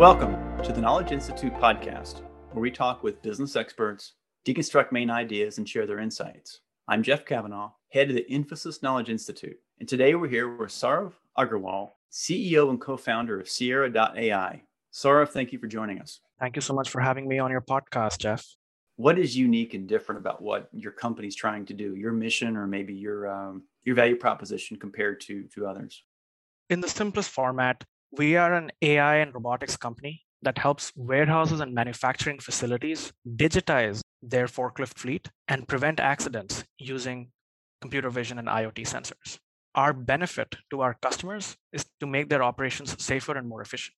Welcome to the Knowledge Institute podcast, where we talk with business experts, deconstruct main ideas, and share their insights. I'm Jeff Kavanaugh, head of the Infosys Knowledge Institute, and today we're here with Saurav Agarwal, CEO and co founder of Sierra.ai. Saurav, thank you for joining us. Thank you so much for having me on your podcast, Jeff. What is unique and different about what your company's trying to do, your mission, or maybe your um, your value proposition compared to to others? In the simplest format, we are an AI and robotics company that helps warehouses and manufacturing facilities digitize their forklift fleet and prevent accidents using computer vision and IoT sensors. Our benefit to our customers is to make their operations safer and more efficient.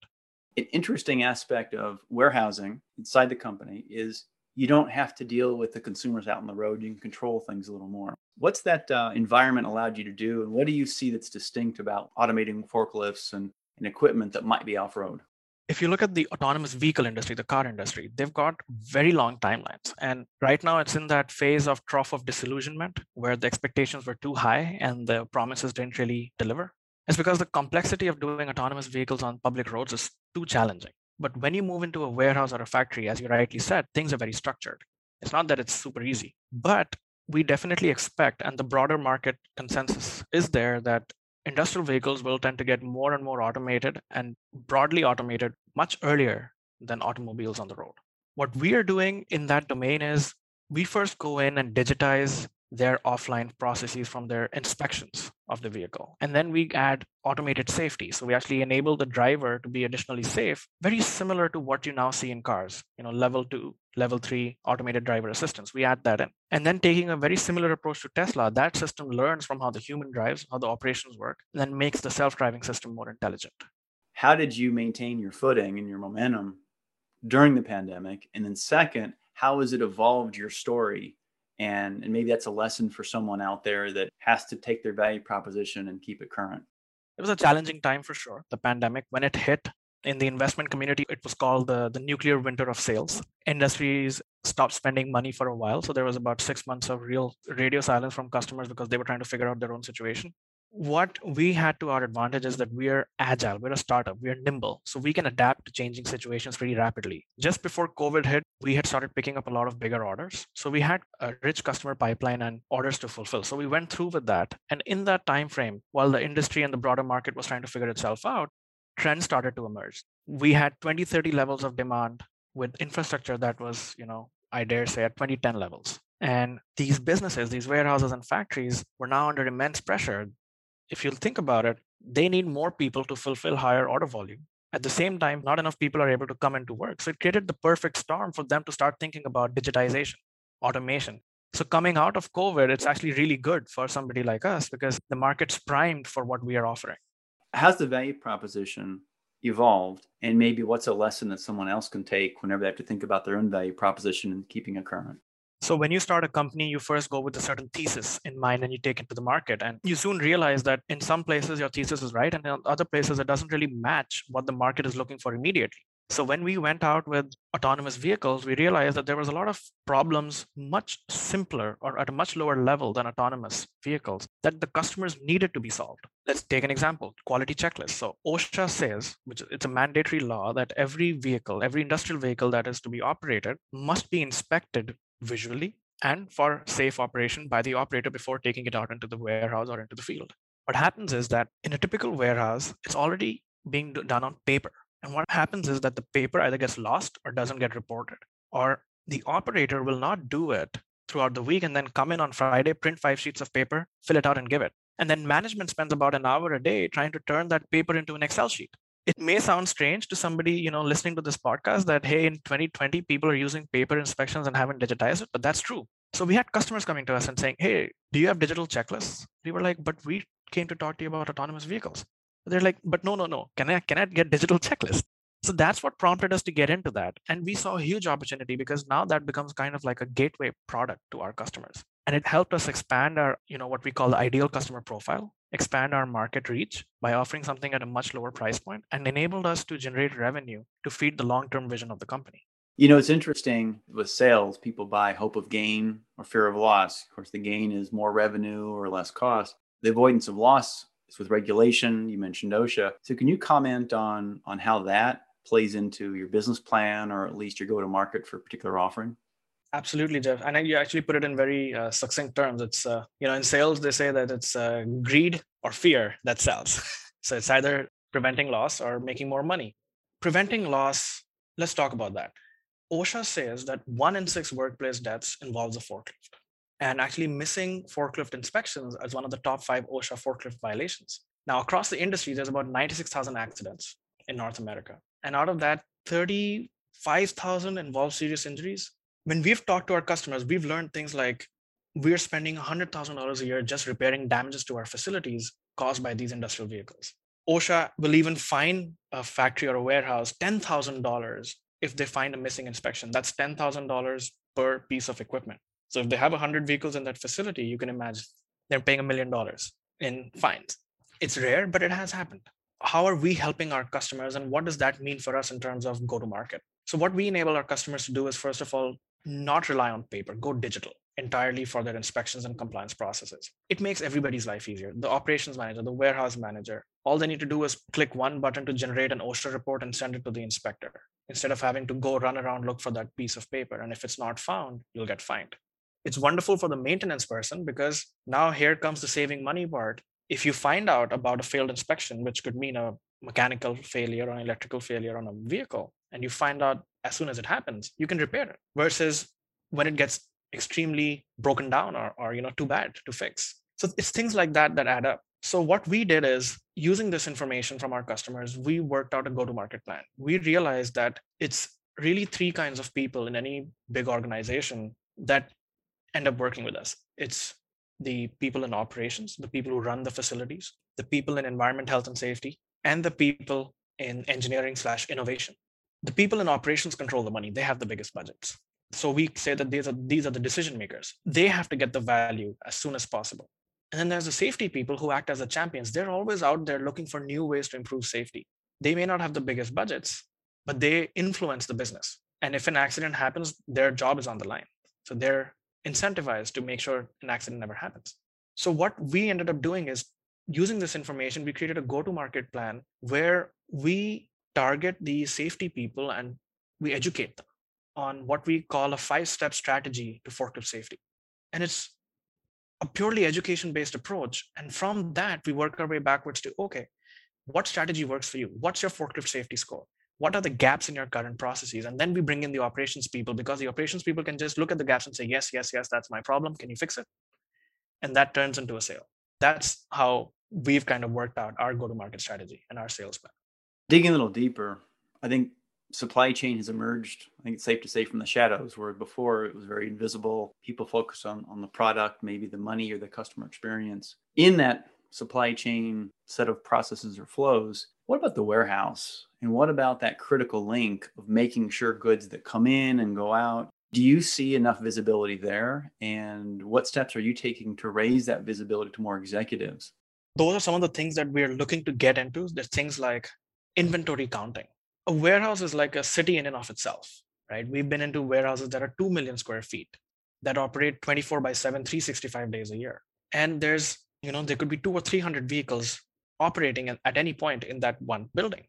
An interesting aspect of warehousing inside the company is you don't have to deal with the consumers out on the road. You can control things a little more. What's that uh, environment allowed you to do? And what do you see that's distinct about automating forklifts and and equipment that might be off road? If you look at the autonomous vehicle industry, the car industry, they've got very long timelines. And right now it's in that phase of trough of disillusionment where the expectations were too high and the promises didn't really deliver. It's because the complexity of doing autonomous vehicles on public roads is too challenging. But when you move into a warehouse or a factory, as you rightly said, things are very structured. It's not that it's super easy, but we definitely expect, and the broader market consensus is there that industrial vehicles will tend to get more and more automated and broadly automated much earlier than automobiles on the road. What we are doing in that domain is we first go in and digitize their offline processes from their inspections of the vehicle. And then we add automated safety. So we actually enable the driver to be additionally safe, very similar to what you now see in cars, you know, level two, level three automated driver assistance. We add that in. And then taking a very similar approach to Tesla, that system learns from how the human drives, how the operations work, and then makes the self-driving system more intelligent. How did you maintain your footing and your momentum during the pandemic? And then second, how has it evolved your story and, and maybe that's a lesson for someone out there that has to take their value proposition and keep it current. It was a challenging time for sure. The pandemic, when it hit in the investment community, it was called the, the nuclear winter of sales. Industries stopped spending money for a while. So there was about six months of real radio silence from customers because they were trying to figure out their own situation what we had to our advantage is that we are agile, we're a startup, we are nimble, so we can adapt to changing situations pretty rapidly. Just before COVID hit, we had started picking up a lot of bigger orders. So we had a rich customer pipeline and orders to fulfill. So we went through with that. And in that time frame, while the industry and the broader market was trying to figure itself out, trends started to emerge. We had 20, 30 levels of demand with infrastructure that was, you know, I dare say at 2010 levels. And these businesses, these warehouses and factories were now under immense pressure if you think about it, they need more people to fulfill higher order volume. At the same time, not enough people are able to come into work. So it created the perfect storm for them to start thinking about digitization, automation. So coming out of COVID, it's actually really good for somebody like us because the market's primed for what we are offering. How's the value proposition evolved? And maybe what's a lesson that someone else can take whenever they have to think about their own value proposition and keeping it current? So when you start a company, you first go with a certain thesis in mind and you take it to the market. And you soon realize that in some places your thesis is right, and in other places it doesn't really match what the market is looking for immediately. So when we went out with autonomous vehicles, we realized that there was a lot of problems much simpler or at a much lower level than autonomous vehicles that the customers needed to be solved. Let's take an example, quality checklist. So OSHA says, which it's a mandatory law that every vehicle, every industrial vehicle that is to be operated must be inspected visually and for safe operation by the operator before taking it out into the warehouse or into the field. What happens is that in a typical warehouse, it's already being done on paper. And what happens is that the paper either gets lost or doesn't get reported, or the operator will not do it throughout the week and then come in on Friday, print five sheets of paper, fill it out, and give it. And then management spends about an hour a day trying to turn that paper into an Excel sheet. It may sound strange to somebody you know listening to this podcast that hey in 2020 people are using paper inspections and haven't digitized it but that's true. So we had customers coming to us and saying hey do you have digital checklists? We were like but we came to talk to you about autonomous vehicles they're like but no no no. Can i can i get digital checklists so that's what prompted us to get into that. And we saw a huge opportunity because now that becomes kind of like a gateway product to our customers. And it helped us expand our you know what we call the ideal customer profile expand our market reach by offering something at a much lower price point and enabled us to generate revenue to feed the long-term vision of the company. You know it's interesting with sales people buy hope of gain or fear of loss. Of course the gain is more revenue or less cost. The avoidance of loss is with regulation you mentioned osha so can you comment on on how that plays into your business plan or at least your go to market for a particular offering? Absolutely, Jeff. And you actually put it in very uh, succinct terms. It's, uh, you know, in sales, they say that it's uh, greed or fear that sells. so it's either preventing loss or making more money. Preventing loss, let's talk about that. OSHA says that one in six workplace deaths involves a forklift. And actually, missing forklift inspections is one of the top five OSHA forklift violations. Now, across the industry, there's about 96,000 accidents in North America. And out of that, 35,000 involve serious injuries. When we've talked to our customers, we've learned things like we're spending $100,000 a year just repairing damages to our facilities caused by these industrial vehicles. OSHA will even fine a factory or a warehouse $10,000 if they find a missing inspection. That's $10,000 per piece of equipment. So if they have 100 vehicles in that facility, you can imagine they're paying a million dollars in fines. It's rare, but it has happened. How are we helping our customers and what does that mean for us in terms of go to market? So, what we enable our customers to do is, first of all, not rely on paper, go digital entirely for their inspections and compliance processes. It makes everybody's life easier. The operations manager, the warehouse manager, all they need to do is click one button to generate an OSHA report and send it to the inspector instead of having to go run around look for that piece of paper. And if it's not found, you'll get fined. It's wonderful for the maintenance person because now here comes the saving money part if you find out about a failed inspection, which could mean a mechanical failure or an electrical failure on a vehicle, and you find out as soon as it happens, you can repair it versus when it gets extremely broken down or, or you know too bad to fix. So it's things like that that add up. So what we did is using this information from our customers, we worked out a go-to-market plan. We realized that it's really three kinds of people in any big organization that end up working with us. It's the people in operations, the people who run the facilities, the people in environment, health, and safety, and the people in engineering slash innovation. The people in operations control the money. They have the biggest budgets. So we say that these are these are the decision makers. They have to get the value as soon as possible. And then there's the safety people who act as the champions. They're always out there looking for new ways to improve safety. They may not have the biggest budgets, but they influence the business. And if an accident happens, their job is on the line. So they're incentivized to make sure an accident never happens. So what we ended up doing is using this information, we created a go-to-market plan where we target the safety people and we educate them on what we call a five-step strategy to forklift safety. And it's a purely education-based approach. And from that, we work our way backwards to, okay, what strategy works for you? What's your forklift safety score? What are the gaps in your current processes? And then we bring in the operations people because the operations people can just look at the gaps and say yes yes yes that's my problem. Can you fix it? And that turns into a sale. That's how we've kind of worked out our go to market strategy and our sales plan. Digging a little deeper i think supply chain has emerged i think it's safe to say from the shadows where before it was very invisible people focus on on the product maybe the money or the customer experience. In that supply chain set of processes or flows what about the warehouse? And what about that critical link of making sure goods that come in and go out? Do you see enough visibility there? And what steps are you taking to raise that visibility to more executives? Those are some of the things that we're looking to get into. There's things like inventory counting. A warehouse is like a city in and of itself, right? We've been into warehouses that are 2 million square feet that operate 24 by 7, 365 days a year. And there's, you know, there could be two or 300 vehicles operating at any point in that one building.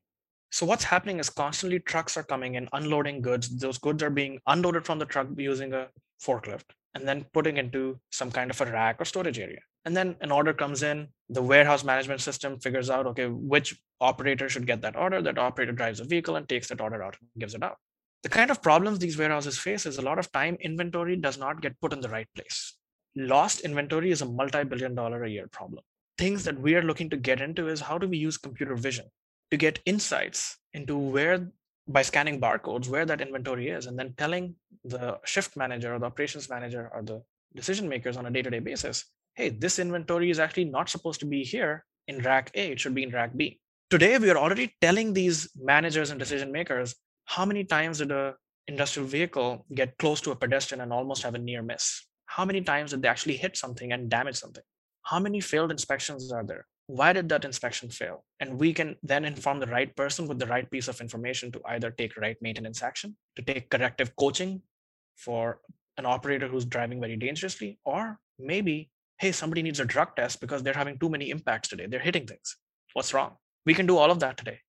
So what's happening is constantly trucks are coming in, unloading goods. Those goods are being unloaded from the truck using a forklift and then putting into some kind of a rack or storage area. And then an order comes in, the warehouse management system figures out, okay, which operator should get that order. That operator drives a vehicle and takes that order out and gives it out. The kind of problems these warehouses face is a lot of time inventory does not get put in the right place. Lost inventory is a multi billion dollar a year problem things that we are looking to get into is how do we use computer vision to get insights into where by scanning barcodes where that inventory is and then telling the shift manager or the operations manager or the decision makers on a day-to-day basis hey this inventory is actually not supposed to be here in rack a. It should be in rack b. Today we are already telling these managers and decision makers how many times did a industrial vehicle get close to a pedestrian and almost have a near miss? How many times did they actually hit something and damage something how many failed inspections are there? Why did that inspection fail? And we can then inform the right person with the right piece of information to either take right maintenance action, to take corrective coaching for an operator who's driving very dangerously, or maybe, hey, somebody needs a drug test because they're having too many impacts today. They're hitting things. What's wrong? We can do all of that today.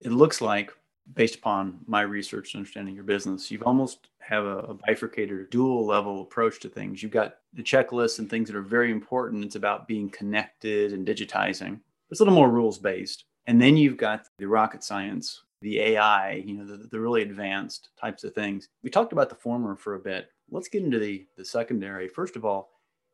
It looks like based upon my research and understanding your business, you've almost have a, a bifurcated dual level approach to things. You've got the checklists and things that are very important. It's about being connected and digitizing. It's a little more rules based. And then you've got the rocket science, the AI, you know, the, the really advanced types of things. We talked about the former for a bit. Let's get into the, the secondary. First of all,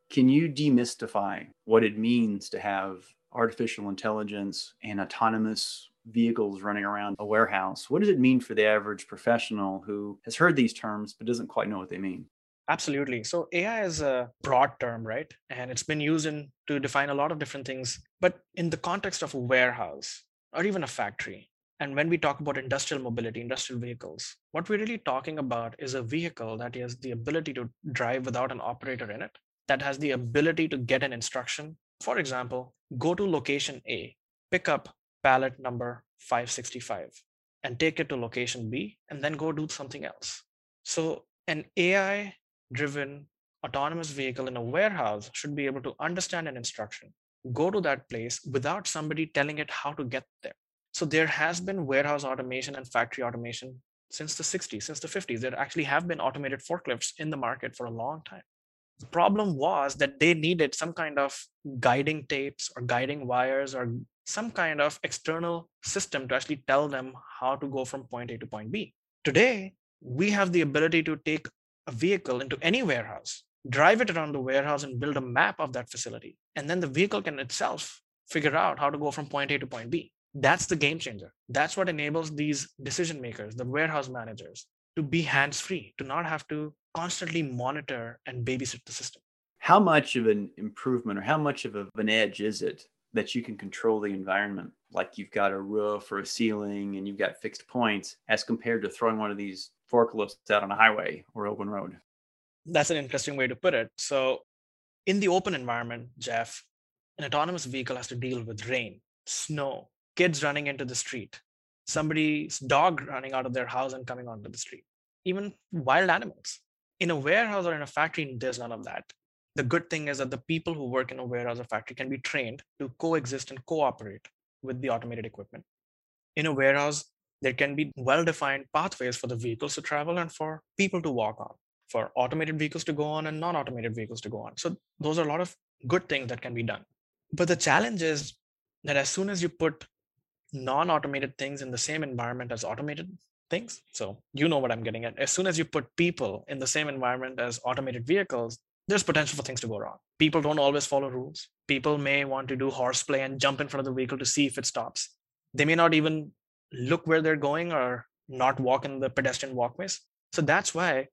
can you demystify what it means to have artificial intelligence and autonomous vehicles running around a warehouse. What does it mean for the average professional who has heard these terms but doesn't quite know what they mean? Absolutely. So AI is a broad term, right? And it's been used in to define a lot of different things. But in the context of a warehouse or even a factory, and when we talk about industrial mobility, industrial vehicles, what we're really talking about is a vehicle that has the ability to drive without an operator in it, that has the ability to get an instruction. For example, go to location A, pick up pallet number 565 and take it to location B and then go do something else. So an AI driven autonomous vehicle in a warehouse should be able to understand an instruction, go to that place without somebody telling it how to get there. So there has been warehouse automation and factory automation since the 60s, since the 50s. There actually have been automated forklifts in the market for a long time. The problem was that they needed some kind of guiding tapes or guiding wires or some kind of external system to actually tell them how to go from point A to point B. Today, we have the ability to take a vehicle into any warehouse, drive it around the warehouse, and build a map of that facility. And then the vehicle can itself figure out how to go from point A to point B. That's the game changer. That's what enables these decision makers, the warehouse managers, to be hands free, to not have to constantly monitor and babysit the system. How much of an improvement or how much of an edge is it that you can control the environment. Like you've got a roof or a ceiling and you've got fixed points as compared to throwing one of these forklifts out on a highway or open road. That's an interesting way to put it. So in the open environment jeff an autonomous vehicle has to deal with rain snow kids running into the street somebody's dog running out of their house and coming onto the street even wild animals. In a warehouse or in a factory there's none of that the good thing is that the people who work in a warehouse or factory can be trained to coexist and cooperate with the automated equipment. In a warehouse, there can be well defined pathways for the vehicles to travel and for people to walk on, for automated vehicles to go on and non automated vehicles to go on. So, those are a lot of good things that can be done. But the challenge is that as soon as you put non automated things in the same environment as automated things, so you know what I'm getting at, as soon as you put people in the same environment as automated vehicles, there's potential for things to go wrong. People don't always follow rules. People may want to do horseplay and jump in front of the vehicle to see if it stops. They may not even look where they're going or not walk in the pedestrian walkways. So that's why,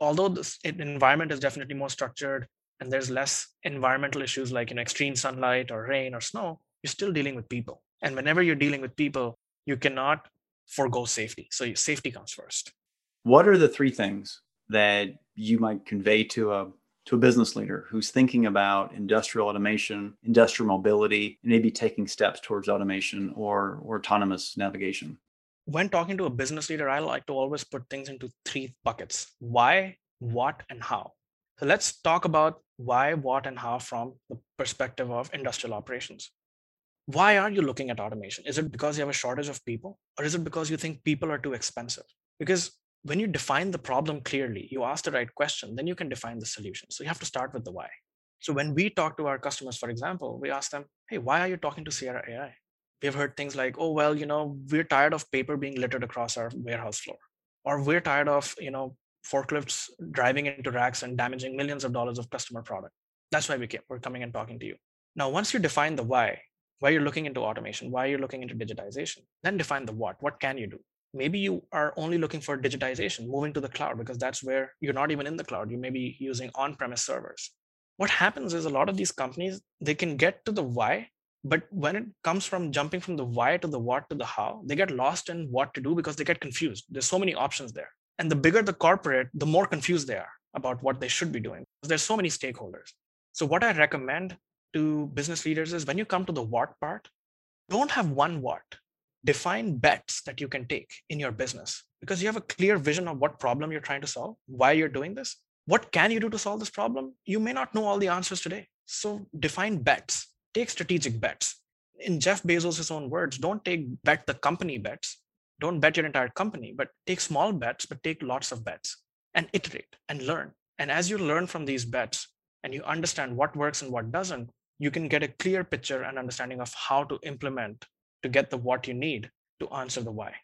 although the environment is definitely more structured and there's less environmental issues like you know, extreme sunlight or rain or snow, you're still dealing with people. And whenever you're dealing with people, you cannot forego safety. So safety comes first. What are the three things that you might convey to a to a business leader who's thinking about industrial automation, industrial mobility, and maybe taking steps towards automation or, or autonomous navigation? When talking to a business leader, I like to always put things into three buckets why, what, and how. So let's talk about why, what, and how from the perspective of industrial operations. Why are you looking at automation? Is it because you have a shortage of people, or is it because you think people are too expensive? Because when you define the problem clearly, you ask the right question, then you can define the solution. So you have to start with the why. So when we talk to our customers, for example, we ask them, hey, why are you talking to Sierra AI? We've heard things like, oh, well, you know, we're tired of paper being littered across our warehouse floor. Or we're tired of, you know, forklifts driving into racks and damaging millions of dollars of customer product. That's why we came, we're coming and talking to you. Now, once you define the why, why you're looking into automation, why you're looking into digitization, then define the what. What can you do? Maybe you are only looking for digitization, moving to the cloud, because that's where you're not even in the cloud. You may be using on premise servers. What happens is a lot of these companies, they can get to the why, but when it comes from jumping from the why to the what to the how, they get lost in what to do because they get confused. There's so many options there. And the bigger the corporate, the more confused they are about what they should be doing. There's so many stakeholders. So, what I recommend to business leaders is when you come to the what part, don't have one what define bets that you can take in your business because you have a clear vision of what problem you're trying to solve, why you're doing this. What can you do to solve this problem? You may not know all the answers today. So define bets, take strategic bets. In Jeff Bezos' own words, don't take bet the company bets, don't bet your entire company, but take small bets, but take lots of bets and iterate and learn. And as you learn from these bets and you understand what works and what doesn't, you can get a clear picture and understanding of how to implement to get the what you need to answer the why.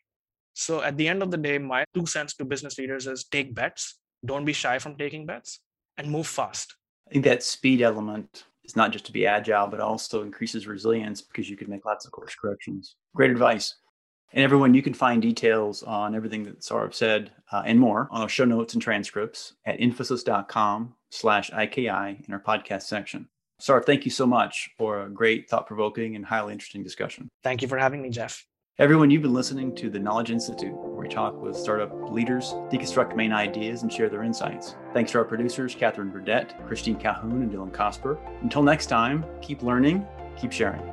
So at the end of the day, my two cents to business leaders is take bets, don't be shy from taking bets, and move fast. I think that speed element is not just to be agile, but also increases resilience because you can make lots of course corrections. Great advice. And everyone, you can find details on everything that Saurabh said uh, and more on our show notes and transcripts at infosys.com slash IKI in our podcast section. Saurabh, thank you so much for a great, thought-provoking, and highly interesting discussion. Thank you for having me, Jeff. Everyone, you've been listening to the Knowledge Institute, where we talk with startup leaders, deconstruct main ideas, and share their insights. Thanks to our producers, Catherine Burdett, Christine Calhoun, and Dylan Cosper. Until next time, keep learning, keep sharing.